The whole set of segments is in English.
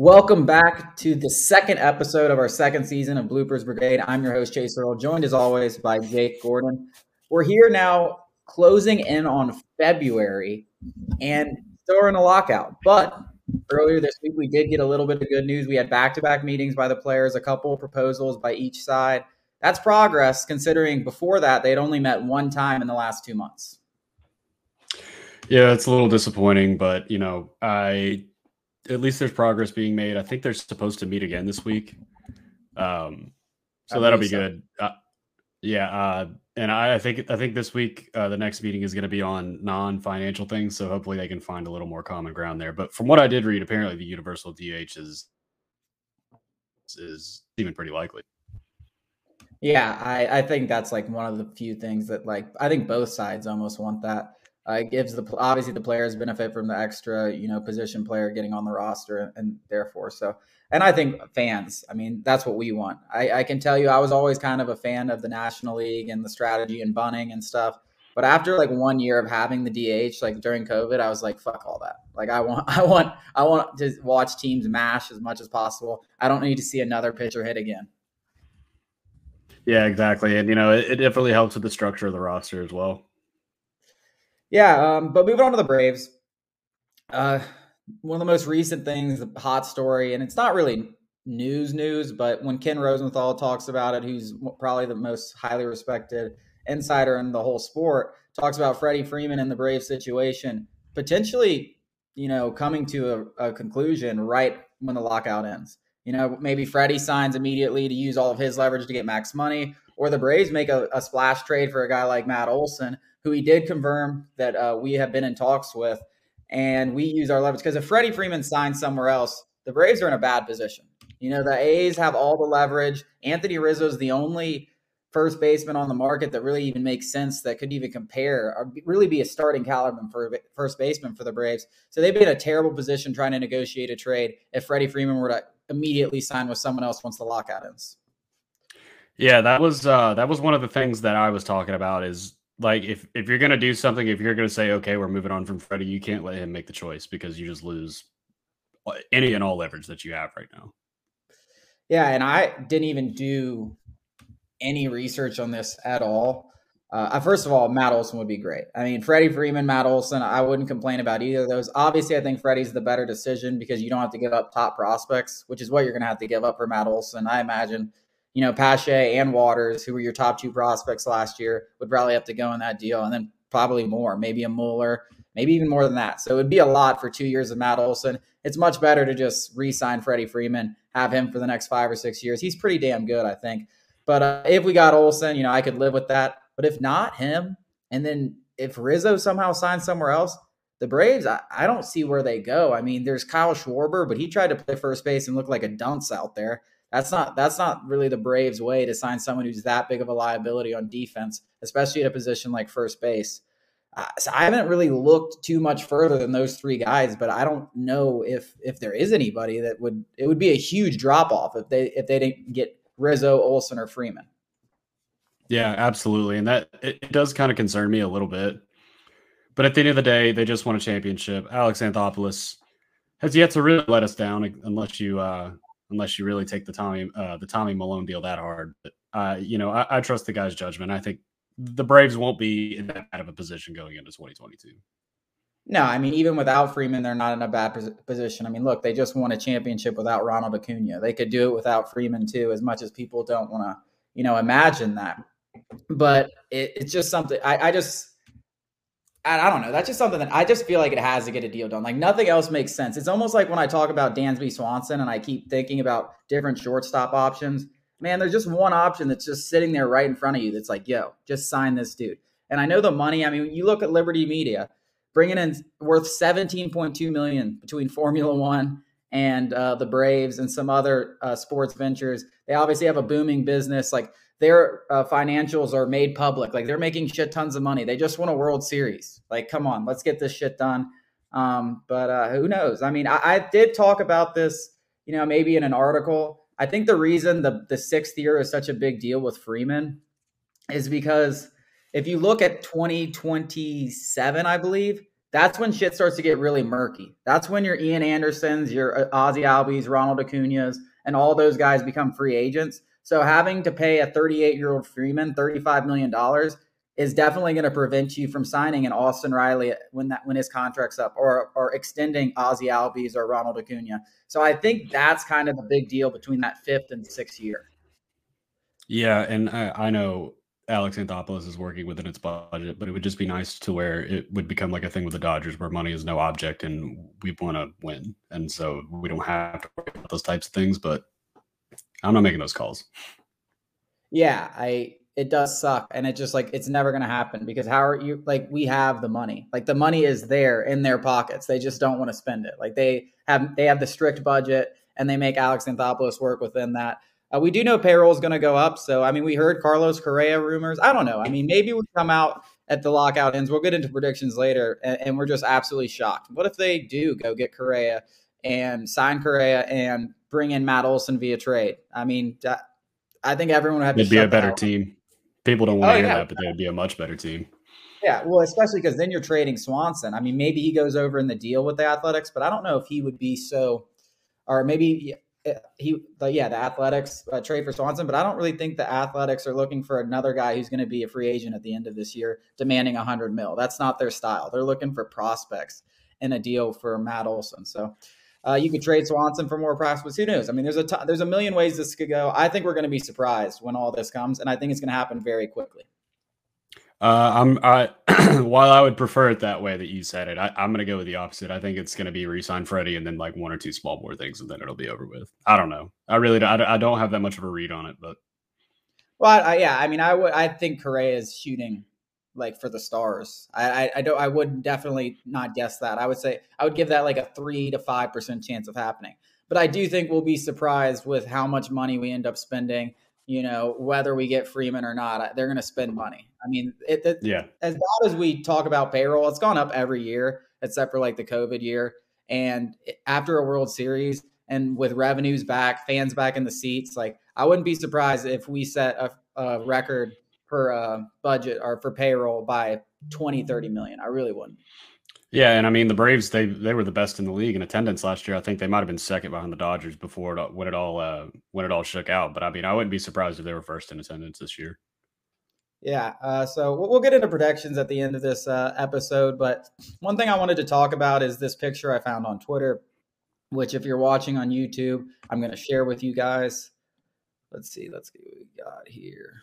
Welcome back to the second episode of our second season of Bloopers Brigade. I'm your host, Chase Irle, joined as always by Jake Gordon. We're here now closing in on February and still in a lockout. But earlier this week, we did get a little bit of good news. We had back to back meetings by the players, a couple proposals by each side. That's progress considering before that they'd only met one time in the last two months. Yeah, it's a little disappointing, but you know, I at least there's progress being made. I think they're supposed to meet again this week. Um, so that'll be so. good. Uh, yeah, uh, and I, I, think I think this week uh, the next meeting is going to be on non-financial things. So hopefully they can find a little more common ground there. But from what I did read, apparently the universal DH is is even pretty likely. Yeah, I, I think that's like one of the few things that like I think both sides almost want that. Uh, it gives the obviously the players benefit from the extra you know position player getting on the roster and, and therefore so and I think fans I mean that's what we want. I, I can tell you I was always kind of a fan of the National League and the strategy and bunting and stuff. But after like one year of having the DH, like during COVID, I was like, fuck all that. Like I want, I want, I want to watch teams mash as much as possible. I don't need to see another pitcher hit again. Yeah, exactly. And you know, it, it definitely helps with the structure of the roster as well. Yeah, um, but moving on to the Braves. Uh, one of the most recent things, the hot story, and it's not really news news, but when Ken Rosenthal talks about it, who's probably the most highly respected insider in the whole sport, talks about Freddie Freeman and the Brave situation, potentially, you know, coming to a, a conclusion right when the lockout ends. You know, maybe Freddie signs immediately to use all of his leverage to get max money, or the Braves make a, a splash trade for a guy like Matt Olson, who he did confirm that uh, we have been in talks with, and we use our leverage because if Freddie Freeman signs somewhere else, the Braves are in a bad position. You know, the A's have all the leverage. Anthony Rizzo is the only first baseman on the market that really even makes sense that could even compare or really be a starting caliber for first baseman for the Braves. So they'd be in a terrible position trying to negotiate a trade if Freddie Freeman were to immediately sign with someone else once the lockout ends. Yeah, that was uh, that was one of the things that I was talking about. Is like if if you're gonna do something, if you're gonna say okay, we're moving on from Freddie, you can't let him make the choice because you just lose any and all leverage that you have right now. Yeah, and I didn't even do any research on this at all. Uh, first of all, Matt Olson would be great. I mean, Freddie Freeman, Matt Olson, I wouldn't complain about either of those. Obviously, I think Freddie's the better decision because you don't have to give up top prospects, which is what you're going to have to give up for Matt Olson. I imagine you know, Pache and Waters, who were your top two prospects last year, would probably have to go in that deal, and then probably more, maybe a Mueller, maybe even more than that. So it would be a lot for two years of Matt Olson. It's much better to just re-sign Freddie Freeman, have him for the next five or six years. He's pretty damn good, I think. But uh, if we got Olson, you know, I could live with that. But if not him, and then if Rizzo somehow signs somewhere else, the Braves, I, I, don't see where they go. I mean, there's Kyle Schwarber, but he tried to play first base and look like a dunce out there. That's not that's not really the Braves' way to sign someone who's that big of a liability on defense, especially at a position like first base. Uh, so I haven't really looked too much further than those three guys, but I don't know if if there is anybody that would. It would be a huge drop off if they if they didn't get Rizzo, Olson, or Freeman. Yeah, absolutely, and that it, it does kind of concern me a little bit. But at the end of the day, they just won a championship. Alex Anthopoulos has yet to really let us down, unless you uh, unless you really take the Tommy uh, the Tommy Milone deal that hard. But uh, you know, I, I, trust the guy's judgment. I think the Braves won't be in that bad of a position going into 2022. No, I mean, even without Freeman, they're not in a bad position. I mean, look, they just won a championship without Ronald Acuna. They could do it without Freeman too, as much as people don't want to, you know, imagine that. But it, it's just something I, I just I don't know. That's just something that I just feel like it has to get a deal done. Like nothing else makes sense. It's almost like when I talk about Dansby Swanson and I keep thinking about different shortstop options. Man, there's just one option that's just sitting there right in front of you that's like, yo, just sign this dude. And I know the money. I mean, you look at Liberty Media, bringing in worth 17.2 million between Formula One and uh, the Braves and some other uh, sports ventures. They obviously have a booming business. Like their uh, financials are made public. Like they're making shit tons of money. They just won a World Series. Like, come on, let's get this shit done. Um, but uh, who knows? I mean, I, I, did talk about this, you know, maybe in an article. I think the reason the the sixth year is such a big deal with Freeman is because if you look at 2027, I believe that's when shit starts to get really murky. That's when your Ian Andersons, your uh, Ozzy Albies, Ronald Acuna's, and all those guys become free agents. So having to pay a 38 year old Freeman $35 million is definitely going to prevent you from signing an Austin Riley when that when his contract's up, or or extending Ozzy Albies or Ronald Acuna. So I think that's kind of the big deal between that fifth and sixth year. Yeah, and I, I know Alex Anthopoulos is working within its budget, but it would just be nice to where it would become like a thing with the Dodgers where money is no object and we want to win. And so we don't have to worry about those types of things, but I'm not making those calls. Yeah, I it does suck. And it just like it's never going to happen because how are you like we have the money. Like the money is there in their pockets. They just don't want to spend it. Like they have they have the strict budget and they make alex anthopoulos work within that uh, we do know payroll is going to go up so i mean we heard carlos correa rumors i don't know i mean maybe we come out at the lockout ends we'll get into predictions later and, and we're just absolutely shocked what if they do go get correa and sign correa and bring in matt olson via trade i mean I think everyone would have It'd be a better team. People don't want to oh, hear yeah. that, but they would be a much better team. Yeah, well, especially because then you're trading Swanson. I mean, maybe he goes over in the deal with the Athletics, but I don't know if he would be so, or maybe he, yeah, the Athletics uh, trade for Swanson. But I don't really think the Athletics are looking for another guy who's going to be a free agent at the end of this year, demanding a hundred mil. That's not their style. They're looking for prospects in a deal for Matt Olson. So uh, you could trade Swanson for more prospects. Who knows? I mean, there's a t- there's a million ways this could go. I think we're going to be surprised when all this comes, and I think it's going to happen very quickly. Uh, I'm I while I would prefer it that way that you said it, I, am going to go with the opposite. I think it's going to be resign Freddie and then like one or two small board things, and then it'll be over with. I don't know. I really I, I don't have that much of a read on it, but well, I, yeah, I mean, I would I think Correa is shooting like for the stars. I, I, I don't I would definitely not guess that. I would say I would give that like a three to five percent chance of happening. But I do think we'll be surprised with how much money we end up spending. You know, whether we get Freeman or not, they're going to spend money. I mean, it, it, yeah. As bad as we talk about payroll, it's gone up every year except for like the COVID year. And after a World Series and with revenues back, fans back in the seats, like I wouldn't be surprised if we set a, a record per uh, budget or for payroll by 20, 30 million. I really wouldn't. Yeah, and I mean the Braves they they were the best in the league in attendance last year. I think they might have been second behind the Dodgers before it, when it all uh, when it all shook out. But I mean, I wouldn't be surprised if they were first in attendance this year. Yeah, uh, so we'll, get into predictions at the end of this uh, episode. But one thing I wanted to talk about is this picture I found on Twitter, which if you're watching on YouTube, I'm going to share with you guys. Let's see, let's see what we got here.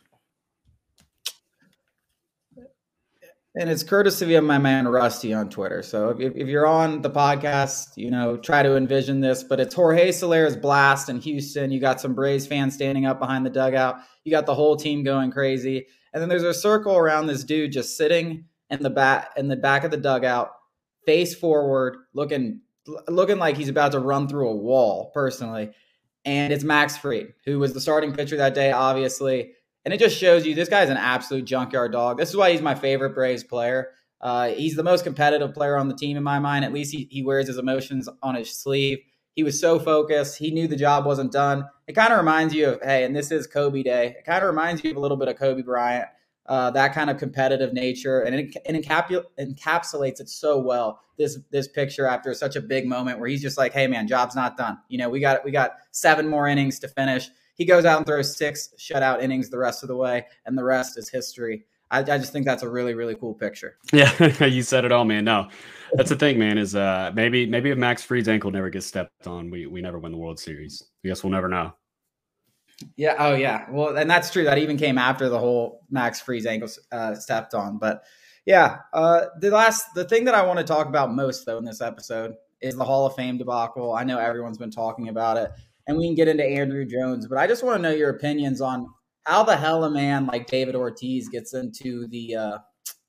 And it's courtesy of my man Rusty on Twitter. So if, if you're on the podcast, you know, try to envision this. But it's Jorge Soler's blast in Houston. You got some Braves fans standing up behind the dugout. You got the whole team going crazy. And then there's a circle around this dude just sitting in the back in the back of the dugout, face forward, looking looking like he's about to run through a wall, personally. And it's Max Fried, who was the starting pitcher that day, obviously. And it just shows you this guy's an absolute junkyard dog. This is why he's my favorite Braves player. Uh, he's the most competitive player on the team in my mind. At least he, he wears his emotions on his sleeve. He was so focused. He knew the job wasn't done. It kind of reminds you of, hey, and this is Kobe Day. It kind of reminds you of a little bit of Kobe Bryant, uh, that kind of competitive nature, and it, it encapsulates it so well. This this picture after such a big moment where he's just like, hey man, job's not done. You know, we got we got seven more innings to finish. He goes out and throws six shutout innings the rest of the way, and the rest is history. I, I just think that's a really, really cool picture. Yeah, you said it all, man. No, that's the thing, man. Is uh maybe maybe if Max Fried's ankle never gets stepped on, we we never win the World Series. I guess we'll never know. Yeah. Oh, yeah. Well, and that's true. That even came after the whole Max Fried's ankle uh, stepped on. But yeah, uh, the last the thing that I want to talk about most though in this episode is the Hall of Fame debacle. I know everyone's been talking about it and we can get into Andruw Jones. But I just want to know your opinions on how the hell a man like David Ortiz gets into the uh,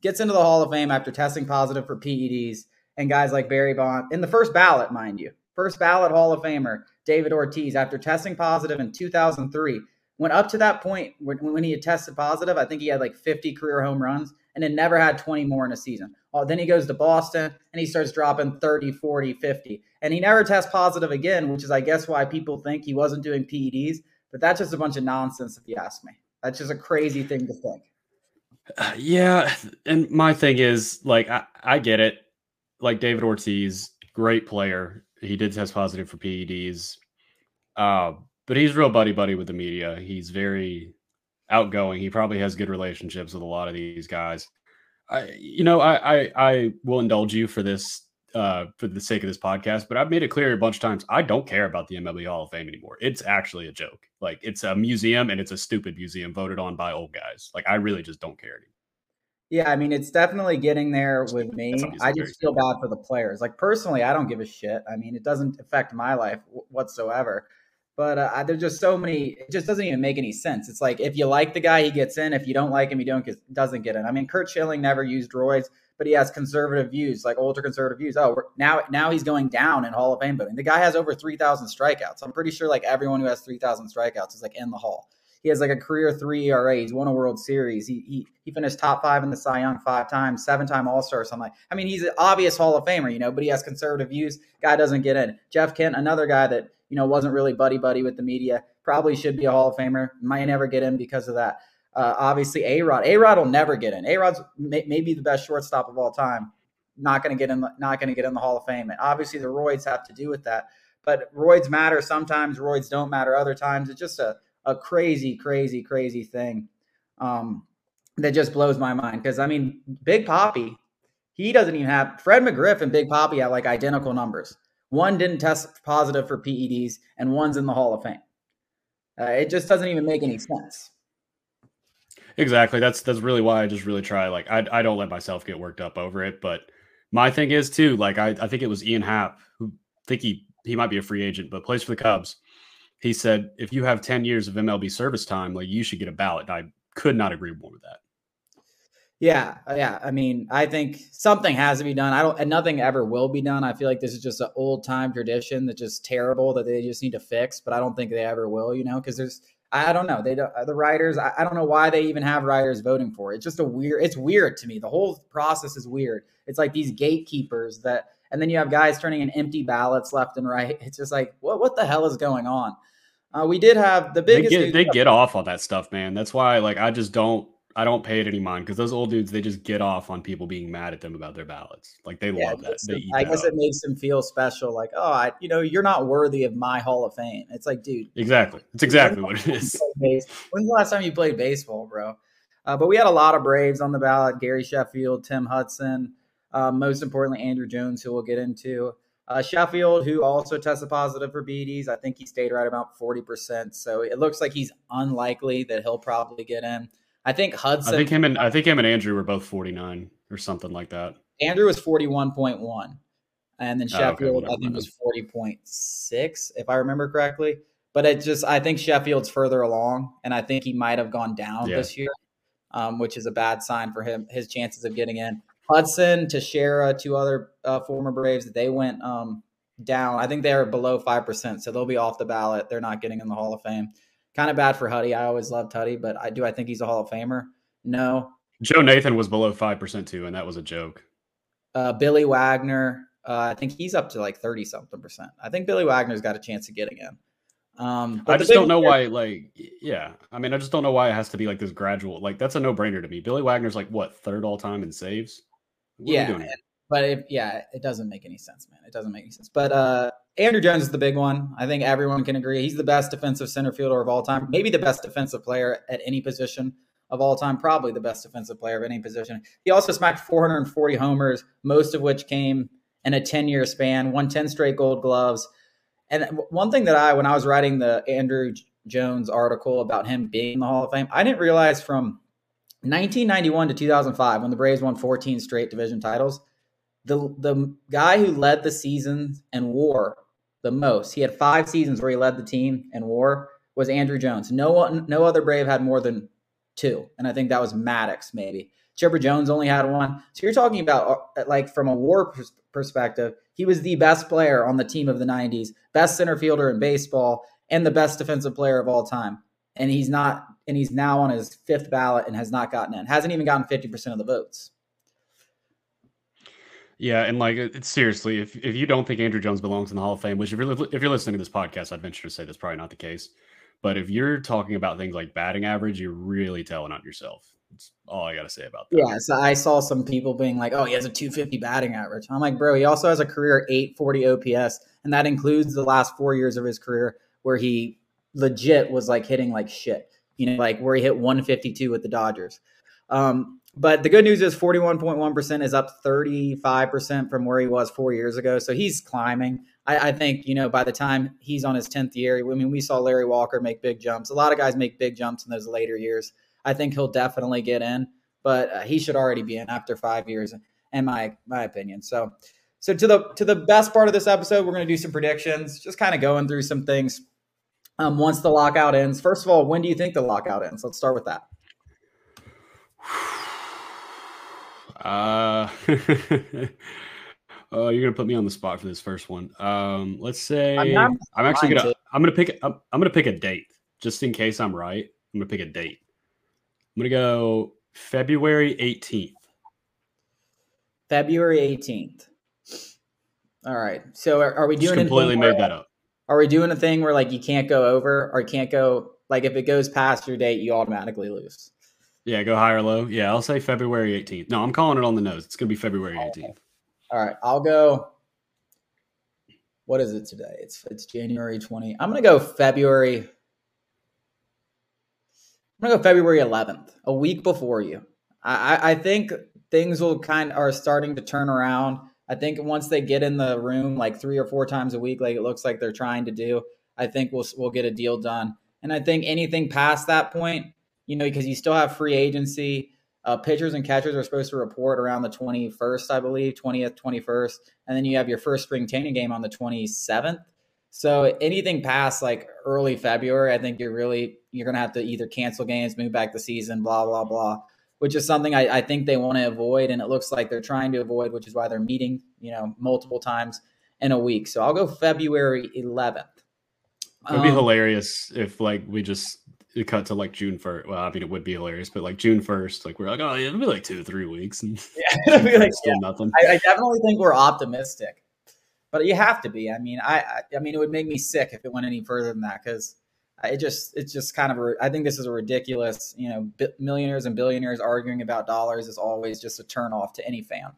gets into the Hall of Fame after testing positive for PEDs, and guys like Barry Bond in the first ballot, mind you, first ballot Hall of Famer David Ortiz after testing positive in 2003 went up to that point when, when he had tested positive. I think he had like 50 career home runs and had never had 20 more in a season. Oh, then he goes to Boston and he starts dropping 30, 40, 50. And he never tests positive again, which is, I guess, why people think he wasn't doing PEDs. But that's just a bunch of nonsense, if you ask me. That's just a crazy thing to think. Yeah. And my thing is, like, I, I get it. like David Ortiz, great player. He did test positive for PEDs, uh, but he's real buddy buddy with the media. He's very outgoing. He probably has good relationships with a lot of these guys. I, you know, I, I, I will indulge you for this uh, for the sake of this podcast, but I've made it clear a bunch of times I don't care about the MLB Hall of Fame anymore. It's actually a joke. Like it's a museum and it's a stupid museum voted on by old guys. Like I really just don't care anymore. Yeah, I mean, it's definitely getting there with me. I just feel bad for the players. Like personally, I don't give a shit. I mean, it doesn't affect my life whatsoever. But uh, there's just so many. It just doesn't even make any sense. It's like if you like the guy, he gets in. If you don't like him, he don't doesn't get in. I mean, Curt Schilling never used roids, but he has conservative views, like ultra conservative views. Oh, now now he's going down in Hall of Fame voting. The guy has over three thousand strikeouts. I'm pretty sure like everyone who has three thousand strikeouts is like in the Hall. He has like a career three ERA. He's won a World Series. He he, he finished top five in the Cy Young five times, seven time All Star. Something like. I mean, he's an obvious Hall of Famer, you know, but he has conservative views. Guy doesn't get in. Jeff Kent, another guy that you know, wasn't really buddy buddy with the media. Probably should be a Hall of Famer. Might never get in because of that. Uh, obviously, A Rod. A Rod will never get in. A Rod's may, maybe the best shortstop of all time. Not going to get in. The, not going to get in the Hall of Fame. And obviously, the roids have to do with that. But roids matter sometimes. Roids don't matter other times. It's just a a crazy, crazy, crazy thing um, that just blows my mind. Because I mean, Big Poppy, he doesn't even have Fred McGriff and Big Poppy have like identical numbers. One didn't test positive for PEDs, and one's in the Hall of Fame. Uh, it just doesn't even make any sense. Exactly. That's that's really why I just really try. Like I I don't let myself get worked up over it. But my thing is too. Like I I think it was Ian Happ who think he he might be a free agent, but plays for the Cubs. He said if you have ten years of MLB service time, like you should get a ballot. And I could not agree more with that. Yeah, uh, yeah. I mean, I think something has to be done. I don't, and nothing ever will be done. I feel like this is just an old time tradition that's just terrible that they just need to fix. But I don't think they ever will. You know, because there's, I don't know, they don't, the writers. I, I don't know why they even have writers voting for it. It's just a weird. It's weird to me. The whole process is weird. It's like these gatekeepers that, and then you have guys turning in empty ballots left and right. It's just like, what, what the hell is going on? Uh, we did have the biggest. They get, they get off on that stuff, man. That's why, like, I just don't I don't pay it any mind because those old dudes they just get off on people being mad at them about their ballots. Like they yeah, love that. They I guess up. it makes them feel special. Like oh, I, you know, you're not worthy of my Hall of Fame. It's like, dude. Exactly. It's exactly what it is. When's the last time you played baseball, bro? Uh, but we had a lot of Braves on the ballot: Gary Sheffield, Tim Hudson, uh, most importantly Andruw Jones, who we'll get into. Uh, Sheffield, who also tested positive for PEDs, I think he stayed right about forty percent. So it looks like he's unlikely that he'll probably get in. I think Hudson. I think him and I think him and Andruw were both 49 or something like that. Andruw was 41.1, and then Sheffield oh, okay, I think was 40.6 if I remember correctly. But it just I think Sheffield's further along, and I think he might have gone down yeah. this year, um, which is a bad sign for him. His chances of getting in. Hudson, Teixeira, two other uh, former Braves, they went um, down. I think they are below five percent, so they'll be off the ballot. They're not getting in the Hall of Fame. Kind of bad for Huddy. I always loved Huddy, but I do I think he's a Hall of Famer? No. Joe Nathan was below five percent too, and that was a joke. Uh, Billy Wagner, uh, I think he's up to like thirty something percent. I think Billy Wagner's got a chance of getting in. Um, I just don't know why. Like, yeah, I mean, I just don't know why it has to be like this gradual. Like, that's a no brainer to me. Billy Wagner's like what third all time in saves. What yeah, but yeah, it doesn't make any sense, man. It doesn't make any sense. But uh, Andruw Jones is the big one. I think everyone can agree he's the best defensive center fielder of all time, maybe the best defensive player at any position of all time, probably the best defensive player of any position. He also smacked 440 homers, most of which came in a 10 year span, won 10 straight gold gloves. And one thing that I, when I was writing the Andruw Jones article about him being in the Hall of Fame, I didn't realize from 1991 to 2005, when the Braves won 14 straight division titles, the the guy who led the season and WAR the most. He had five seasons where he led the team and WAR was Andruw Jones. No one, no other Brave had more than two, and I think that was Maddux maybe. Chipper Jones only had one. So you're talking about uh, like from a WAR perspective, he was the best player on the team of the '90s, best center fielder in baseball, and the best defensive player of all time. And he's not, and he's now on his fifth ballot and has not gotten in. Hasn't even gotten 50% of the votes. Yeah, and like seriously, if if you don't think Andruw Jones belongs in the Hall of Fame, which if you're if you're listening to this podcast, I'd venture to say that's probably not the case. But if you're talking about things like batting average, you're really telling on yourself. That's all I got to say about that. Yeah, so I saw some people being like, "Oh, he has a 250 batting average." I'm like, "Bro, he also has a career 840 OPS, and that includes the last 4 years of his career where he legit was like hitting like shit. You know, like where he hit 152 with the Dodgers." Um, but the good news is 41.1% is up 35% from where he was four years ago. So he's climbing. I, I, think, you know, by the time he's on his 10th year, I mean, we saw Larry Walker make big jumps. A lot of guys make big jumps in those later years. I think he'll definitely get in, but uh, he should already be in after five years, in my my opinion. So, so to the to the best part of this episode, we're going to do some predictions, just kind of going through some things. Um, once the lockout ends, first of all, when do you think the lockout ends? Let's start with that. Uh, oh, you're gonna put me on the spot for this first one. Um, let's say I'm, I'm actually gonna to. I'm gonna pick I'm, I'm gonna pick a date just in case I'm right. I'm gonna pick a date. I'm gonna go February 18th. February 18th. All right. So are, are we doing? Just completely made that up. Are we doing a thing where like you can't go over or you can't go like if it goes past your date, you automatically lose? Yeah, go high or low. Yeah, I'll say February 18th. No, I'm calling it on the nose. It's going to be February 18th. All right, I'll go. What is it today? It's it's January 20. I'm going to go February. I'm going to go February 11th, a week before you. I, I think things will kind of are starting to turn around. I think once they get in the room like three or four times a week, like it looks like they're trying to do, I think we'll we'll get a deal done. And I think anything past that point, you know, because you still have free agency. Uh, pitchers and catchers are supposed to report around the 21st, I believe, 20th, 21st. And then you have your first spring training game on the 27th. So anything past like early February, I think you're really, you're going to have to either cancel games, move back the season, blah, blah, blah, which is something I, I think they want to avoid. And it looks like they're trying to avoid, which is why they're meeting, you know, multiple times in a week. So I'll go February 11th. It'd be um, hilarious if like we just it cut to like June first. Well, I mean, it would be hilarious, but like June first, like we're like, oh, yeah, it'll be like two, three weeks, and yeah, it'll be like still yeah. nothing. I, I, definitely think we're optimistic, but you have to be. I mean, I, I, I mean, it would make me sick if it went any further than that because it just, it's just kind of. A, I think this is a ridiculous. You know, bi- millionaires and billionaires arguing about dollars is always just a turn off to any fan.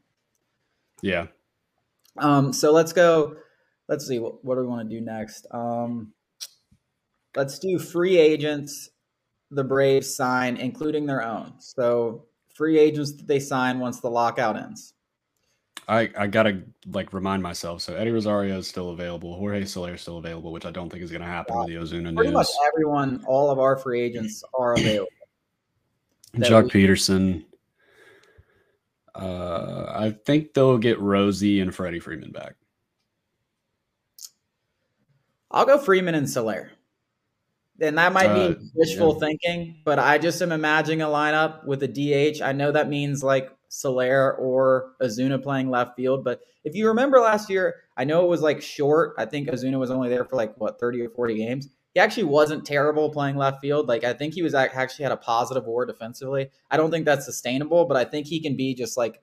Yeah. Um. So let's go. Let's see. What, what do we want to do next? Um. Let's do free agents the Braves sign, including their own. So free agents that they sign once the lockout ends. I, I gotta like remind myself. So Eddie Rosario is still available. Jorge Soler is still available, which I don't think is going to happen yeah. with the Ozuna Pretty news. much everyone, all of our free agents are available. Joc we- Pederson. Uh, I think they'll get Rosie and Freddie Freeman back. I'll go Freeman and Soler. And that might be uh, wishful yeah. thinking, but I just am imagining a lineup with a DH. I know that means like Soler or Ozuna playing left field, but if you remember last year, I know it was like short. I think Ozuna was only there for like what 30 or 40 games. He actually wasn't terrible playing left field. Like I think he was actually had a positive WAR defensively. I don't think that's sustainable, but I think he can be just like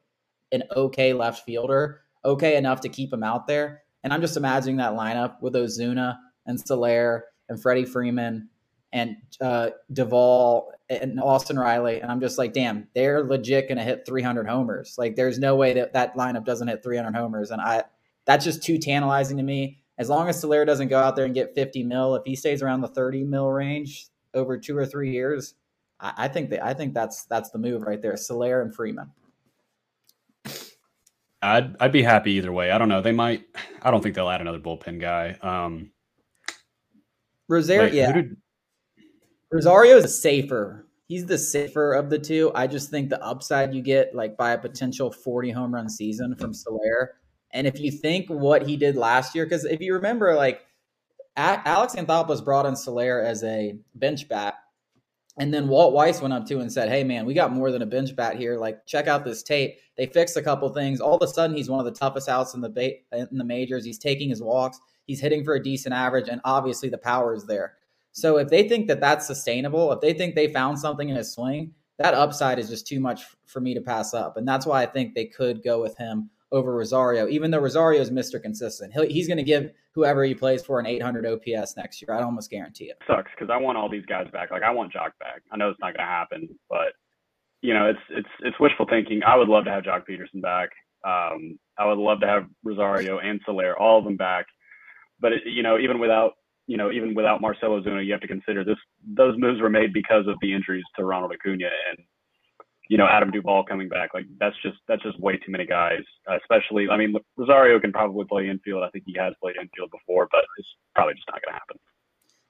an okay left fielder, okay enough to keep him out there. And I'm just imagining that lineup with Ozuna and Soler and Freddie Freeman and uh, Duvall and Austin Riley, and I'm just like, damn, they're legit going to hit 300 homers. Like, there's no way that that lineup doesn't hit 300 homers, and I that's just too tantalizing to me. As long as Soler doesn't go out there and get 50 mil, if he stays around the 30 mil range over two or three years, I, I think that I think that's that's the move right there. Soler and Freeman. I'd I'd be happy either way. I don't know. They might. I don't think they'll add another bullpen guy. Um, Rosario, yeah. Did, Rosario is safer. He's the safer of the two. I just think the upside you get like by a potential 40 home run season from Soler. And if you think what he did last year, because if you remember, like Alex Anthopoulos brought in Soler as a bench bat. And then Walt Weiss went up to and said, Hey, man, we got more than a bench bat here. Like, check out this tape. They fixed a couple things. All of a sudden, he's one of the toughest outs in the ba- in the majors. He's taking his walks. He's hitting for a decent average, and obviously the power is there. So if they think that that's sustainable, if they think they found something in his swing, that upside is just too much for me to pass up. And that's why I think they could go with him over Rosario, even though Rosario is Mr. Consistent. He'll, he's going to give whoever he plays for an 800 OPS next year. I'd almost guarantee it. Sucks because I want all these guys back. Like I want Joc back. I know it's not going to happen, but you know, it's it's it's wishful thinking. I would love to have Joc Pederson back. Um, I would love to have Rosario and Soler, all of them back. But it, you know, even without you know, even without Marcell Ozuna, you have to consider this. Those moves were made because of the injuries to Ronald Acuna and you know Adam Duvall coming back. Like that's just that's just way too many guys. Uh, especially, I mean, Rosario can probably play infield. I think he has played infield before, but it's probably just not going to happen.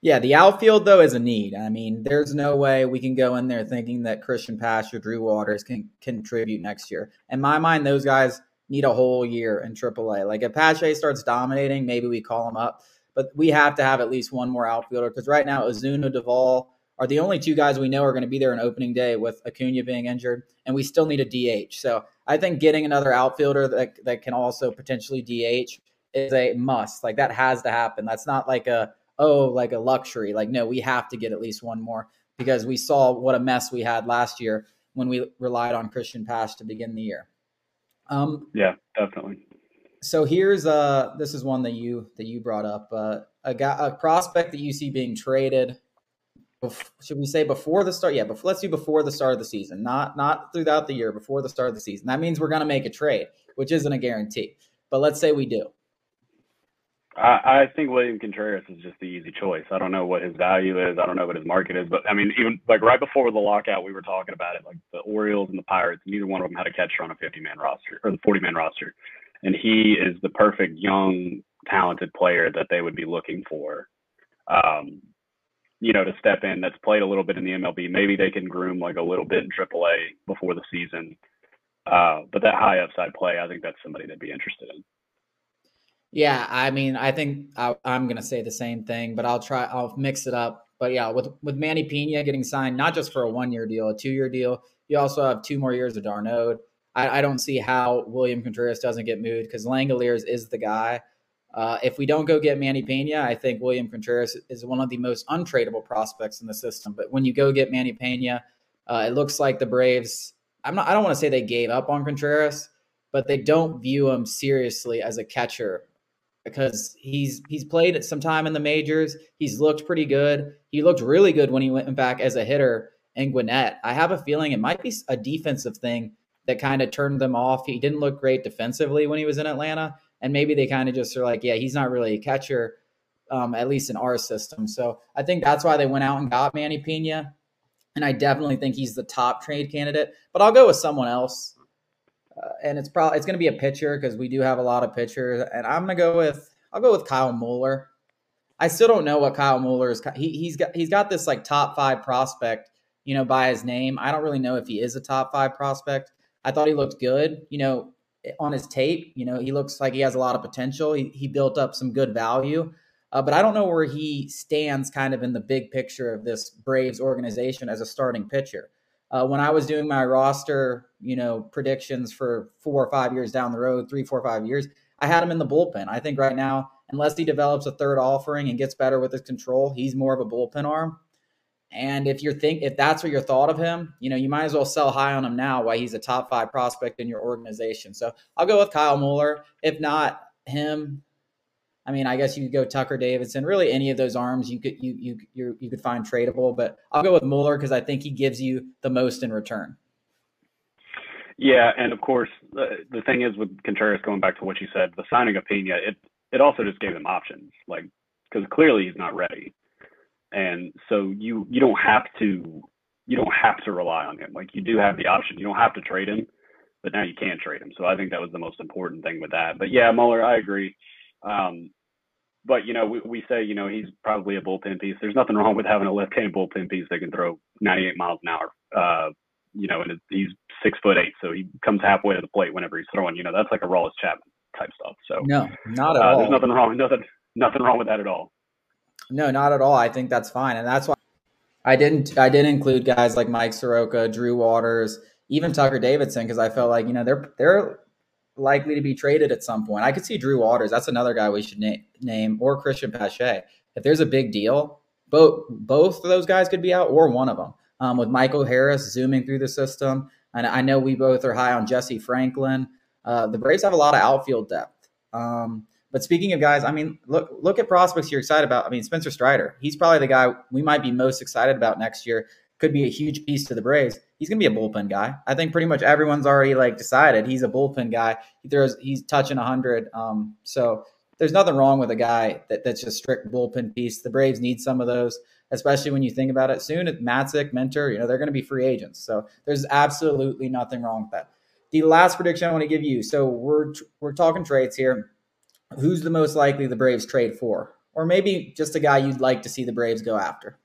Yeah, the outfield though is a need. I mean, there's no way we can go in there thinking that Cristian Pache or Drew Waters can contribute next year. In my mind, those guys need a whole year in AAA. Like if Pache starts dominating, maybe we call him up, but we have to have at least one more outfielder because right now Ozuna, Duvall are the only two guys we know are going to be there on opening day with Acuna being injured, and we still need a DH. So I think getting another outfielder that that can also potentially DH is a must. Like that has to happen. That's not like a oh like a luxury. Like no, we have to get at least one more because we saw what a mess we had last year when we relied on Cristian Pache to begin the year. Um, yeah, definitely. So here's uh this is one that you that you brought up uh, a guy, a prospect that you see being traded. Should we say before the start? Yeah, before, let's do before the start of the season, not not throughout the year. Before the start of the season, that means we're going to make a trade, which isn't a guarantee. But let's say we do. I, I think William Contreras is just the easy choice. I don't know what his value is. I don't know what his market is. But I mean, even like right before the lockout, we were talking about it. Like the Orioles and the Pirates, neither one of them had a catcher on a 50 man roster or the 40 man roster. And he is the perfect young, talented player that they would be looking for. Um, you know, to step in that's played a little bit in the MLB. Maybe they can groom like a little bit in AAA before the season. Uh, but that high upside play, I think that's somebody they'd be interested in. Yeah, I mean, I think I, am going to say the same thing, but I'll try. I'll mix it up. But yeah, with with Manny Pena getting signed, not just for a one year deal, a two year deal, you also have two more years of d'Arnaud. I, I don't see how William Contreras doesn't get moved because Langeliers is the guy. Uh, if we don't go get Manny Pena, I think William Contreras is one of the most untradeable prospects in the system. But when you go get Manny Pena, uh, it looks like the Braves. I'm not. I don't want to say they gave up on Contreras, but they don't view him seriously as a catcher because he's he's played some time in the majors. He's looked pretty good. He looked really good when he went back as a hitter in Gwinnett. I have a feeling it might be a defensive thing that kind of turned them off. He didn't look great defensively when he was in Atlanta, and maybe they kind of just are like, yeah, he's not really a catcher, um, at least in our system. So I think that's why they went out and got Manny Pena, and I definitely think he's the top trade candidate. But I'll go with someone else uh, and it's probably it's going to be a pitcher because we do have a lot of pitchers. And I'm going to go with I'll go with Kyle Mueller. I still don't know what Kyle Mueller is. He, he's got he's got this like top five prospect, you know, by his name. I don't really know if he is a top five prospect. I thought he looked good, you know, on his tape. You know, he looks like he has a lot of potential. He, he built up some good value, uh, but I don't know where he stands kind of in the big picture of this Braves organization as a starting pitcher. Uh, when I was doing my roster, you know, predictions for four or five years down the road, three, four, five years, I had him in the bullpen. I think right now, unless he develops a third offering and gets better with his control, he's more of a bullpen arm. And if you're think if that's what you thought of him, you know, you might as well sell high on him now while he's a top five prospect in your organization. So I'll go with Kyle Mueller. If not him, I mean, I guess you could go Tucker Davidson. Really, any of those arms you could you you you, you could find tradable, but I'll go with Mueller because I think he gives you the most in return. Yeah, and of course, the, the thing is with Contreras, going back to what you said, the signing of Pena, it it also just gave him options, like because clearly he's not ready, and so you you don't have to you don't have to rely on him. Like you do have the option. You don't have to trade him, but now you can trade him. So I think that was the most important thing with that. But yeah, Mueller, I agree. Um, but you know, we, we say you know he's probably a bullpen piece. There's nothing wrong with having a left-handed bullpen piece that can throw 98 miles an hour. Uh, you know, and he's six foot eight, so he comes halfway to the plate whenever he's throwing. You know, that's like a Aroldis Chapman type stuff. So no, not at uh, all. There's nothing wrong. Nothing, nothing wrong with that at all. No, not at all. I think that's fine, and that's why I didn't. I did include guys like Mike Soroka, Drew Waters, even Tucker Davidson, because I felt like you know they're they're likely to be traded at some point. I could see Drew Waters. That's another guy we should na- name, or Cristian Pache. If there's a big deal, both both of those guys could be out, or one of them. Um, with Michael Harris zooming through the system, and I know we both are high on Jesse Franklin. Uh, the Braves have a lot of outfield depth. Um, but speaking of guys, I mean, look look at prospects you're excited about. I mean, Spencer Strider. He's probably the guy we might be most excited about next year could be a huge piece to the Braves. He's going to be a bullpen guy. I think pretty much everyone's already like decided he's a bullpen guy. He throws, he's touching 100. Um, so there's nothing wrong with a guy that, that's just strict bullpen piece. The Braves need some of those, especially when you think about it. Soon, Matzek, Minter, you know, they're going to be free agents. So there's absolutely nothing wrong with that. The last prediction I want to give you. So we're we're talking trades here. Who's the most likely the Braves trade for, or maybe just a guy you'd like to see the Braves go after?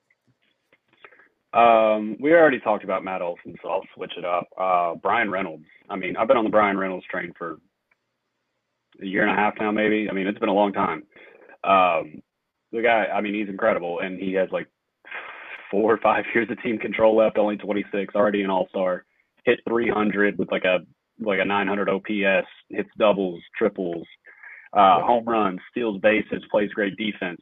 Um, we already talked about Matt Olson, so I'll switch it up. Uh, Bryan Reynolds. I mean, I've been on the Bryan Reynolds train for a year and a half now, maybe. I mean, it's been a long time. Um, the guy, I mean, he's incredible, and he has like four or five years of team control left, only 26, already an All Star, hit 300 with like a like a 900 OPS, hits doubles, triples, uh, home runs, steals bases, plays great defense.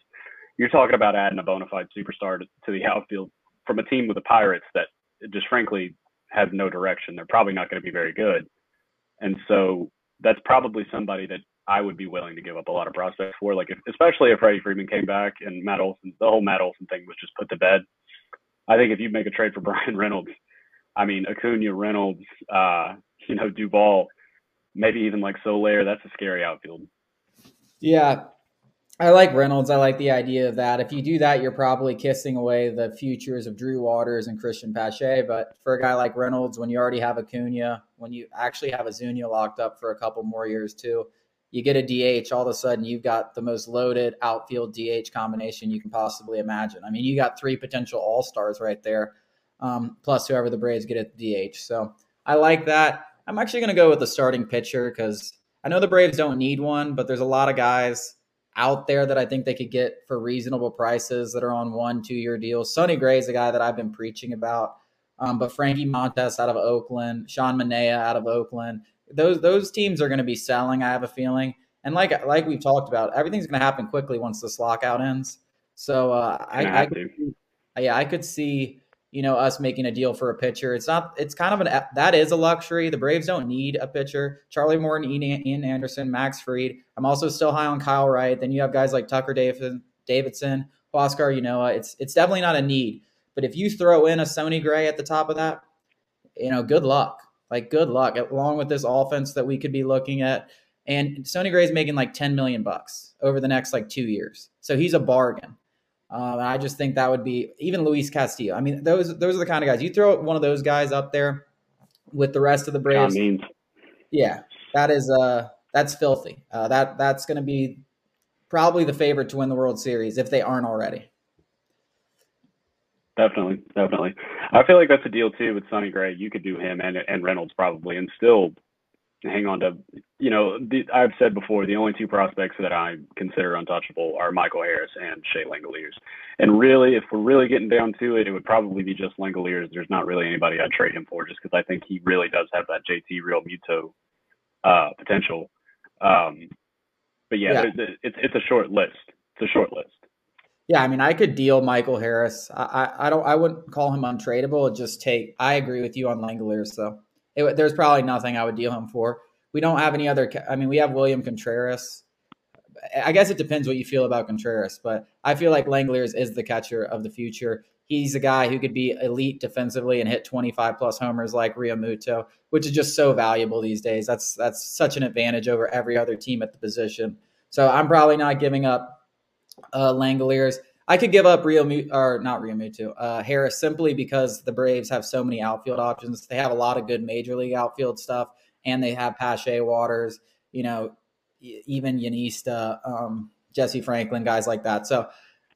You're talking about adding a bona fide superstar to, to the outfield from a team with the Pirates that just frankly has no direction. They're probably not going to be very good. And so that's probably somebody that I would be willing to give up a lot of prospects for. Like, if, especially if Freddie Freeman came back and Matt Olson, the whole Matt Olson thing was just put to bed. I think if you make a trade for Bryan Reynolds, I mean, Acuna, Reynolds, uh, you know, Duvall, maybe even like Soler, that's a scary outfield. Yeah, I like Reynolds. I like the idea of that. If you do that, you're probably kissing away the futures of Drew Waters and Cristian Pache. But for a guy like Reynolds, when you already have Acuna, when you actually have Ozuna locked up for a couple more years too, you get a DH. All of a sudden, you've got the most loaded outfield DH combination you can possibly imagine. I mean, you got three potential All Stars right there, um, plus whoever the Braves get at DH. So I like that. I'm actually going to go with the starting pitcher because I know the Braves don't need one, but there's a lot of guys out there that I think they could get for reasonable prices that are on one, two year deals. Sonny Gray is a guy that I've been preaching about. Um, but Frankie Montas out of Oakland, Sean Manaea out of Oakland, those those teams are going to be selling. I have a feeling, and like like we've talked about, everything's going to happen quickly once this lockout ends. So uh, I, I could, yeah, I could see you know, us making a deal for a pitcher. It's not, it's kind of an, that is a luxury. The Braves don't need a pitcher. Charlie Morton, Ian Anderson, Max Fried. I'm also still high on Kyle Wright. Then you have guys like Tucker Davidson, Davidson, Oscar, you know, it's, it's definitely not a need. But if you throw in a Sonny Gray at the top of that, you know, good luck. Like good luck, along with this offense that we could be looking at. And Sonny Gray's making like 10 million bucks over the next like two years. So he's a bargain. Um, I just think that would be even Luis Castillo. I mean, those those are the kind of guys you throw one of those guys up there with the rest of the Braves. Yeah, that is uh that's filthy. Uh, that that's going to be probably the favorite to win the World Series if they aren't already. Definitely, definitely. I feel like that's a deal too with Sonny Gray. You could do him and and Reynolds probably, and still hang on to, you know, the, I've said before, the only two prospects that I consider untouchable are Michael Harris and Shea Langeliers. And really, if we're really getting down to it, it would probably be just Langeliers. There's not really anybody I'd trade him for just because I think he really does have that JT Realmuto uh, potential. Um, but yeah, yeah. it's it's a short list. It's a short list. Yeah, I mean, I could deal Michael Harris. I, I, I don't. I wouldn't call him untradeable. Just take. I agree with you on Langeliers though it, there's probably nothing I would deal him for. We don't have any other. I mean, we have William Contreras. I guess it depends what you feel about Contreras, but I feel like Langeliers is the catcher of the future. He's a guy who could be elite defensively and hit 25 plus homers like Realmuto, which is just so valuable these days. That's that's such an advantage over every other team at the position. So I'm probably not giving up uh, Langeliers. I could give up Real or not Realmuto, uh, Harris simply because the Braves have so many outfield options. They have a lot of good major league outfield stuff, and they have Pache Waters, you know, even Yanista, um, Jesse Franklin, guys like that. So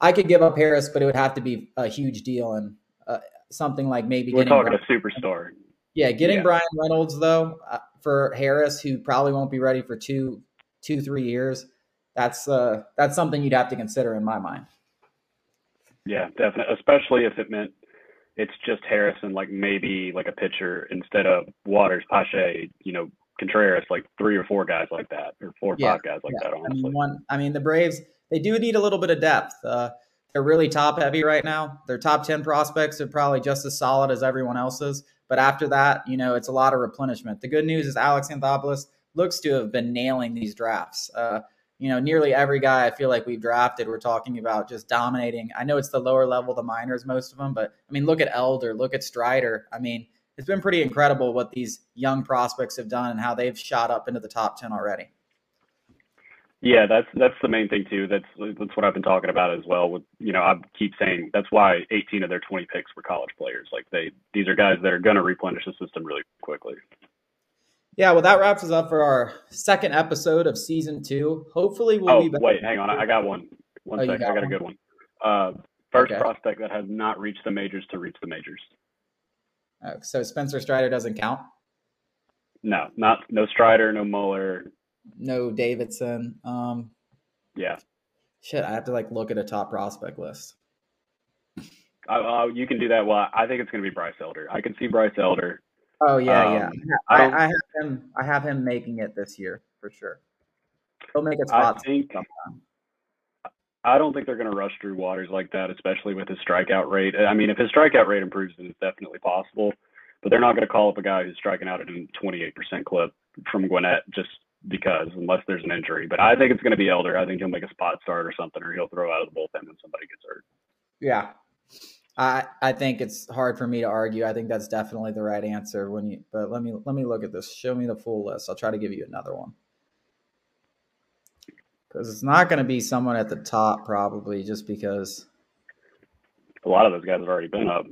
I could give up Harris, but it would have to be a huge deal and uh, something like maybe. We're talking Brian, a superstar. Yeah, getting yeah. Bryan Reynolds though uh, for Harris, who probably won't be ready for two, two, three years. That's uh, that's something you'd have to consider in my mind. Yeah, definitely. Especially if it meant it's just Harrison, like maybe like a pitcher instead of Waters, Pache, you know, Contreras, like three or four guys like that, or four or yeah, five guys like yeah. that. Honestly, I mean, one. I mean, the Braves they do need a little bit of depth. Uh, they're really top heavy right now. Their top ten prospects are probably just as solid as everyone else's. But after that, you know, it's a lot of replenishment. The good news is Alex Anthopoulos looks to have been nailing these drafts. Uh, you know, nearly every guy I feel like we've drafted, we're talking about just dominating. I know it's the lower level, the minors, most of them, but I mean, look at Elder, look at Strider. I mean, it's been pretty incredible what these young prospects have done and how they've shot up into the top 10 already. Yeah, that's that's the main thing too. That's that's what I've been talking about as well. With you know, I keep saying that's why 18 of their 20 picks were college players. Like they, these are guys that are going to replenish the system really quickly. Yeah, well, that wraps us up for our second episode of season two. Hopefully, we'll oh, be back. wait, hang on, I got one. One oh, sec, got I got one? a good one. Uh, first Okay. prospect that has not reached the majors to reach the majors. Uh, so Spencer Strider doesn't count. No, not no Strider, no Muller. No Davidson. Um, Yeah, shit, I have to like look at a top prospect list. uh, you can do that. Well, I think it's going to be Bryce Elder. I can see Bryce Elder. Oh yeah, Um, yeah. I I, I have him. I have him making it this year for sure. He'll make a I spot. think I don't think they're going to rush Drew Waters like that, especially with his strikeout rate. I mean, if his strikeout rate improves, then it's definitely possible. But they're not going to call up a guy who's striking out at a 28% clip from Gwinnett just because, unless there's an injury. But I think it's going to be Elder. I think he'll make a spot start or something, or he'll throw out of the bullpen when somebody gets hurt. Yeah. I I think it's hard for me to argue. I think that's definitely the right answer when you but let me let me look at this. Show me the full list. I'll try to give you another one. Cuz it's not going to be someone at the top probably just because A lot of those guys have already been up.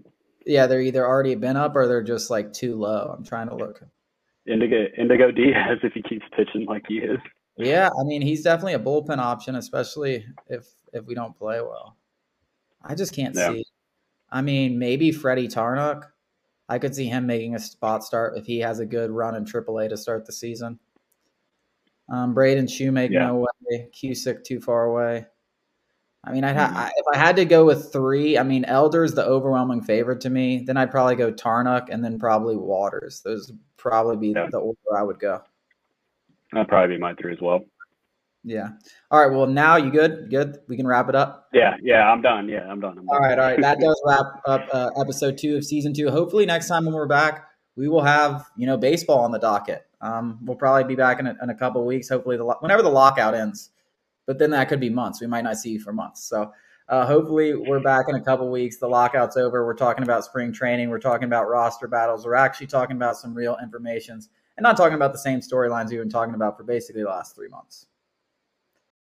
yeah, they're either already been up or they're just like too low. I'm trying to look. Indigo, Indigo Diaz, if he keeps pitching like he is. Yeah, I mean, he's definitely a bullpen option especially if if we don't play well. I just can't Yeah. see. I mean, maybe Freddy Tarnok. I could see him making a spot start if he has a good run in AAA to start the season. Um, Braden Shewmake, Yeah. no way. Cusick, too far away. I mean, I'd Mm-hmm. ha- I, if I had to go with three, I mean, Elder's the overwhelming favorite to me. Then I'd probably go Tarnok and then probably Waters. Those would probably be Yeah. the order I would go. That'd probably be my three as well. Yeah. All right. Well, now you good? Good. We can wrap it up. Yeah, yeah, I'm done. Yeah, I'm done. I'm done. All right, all right. That does wrap up uh, episode two of season two. Hopefully, next time when we're back, we will have you know baseball on the docket. Um, we'll probably be back in a, in a couple of weeks. Hopefully, the lo- whenever the lockout ends, but then that could be months. We might not see you for months. So, uh, hopefully, we're back in a couple of weeks. The lockout's over. We're talking about spring training. We're talking about roster battles. We're actually talking about some real informations and not talking about the same storylines we've been talking about for basically the last three months.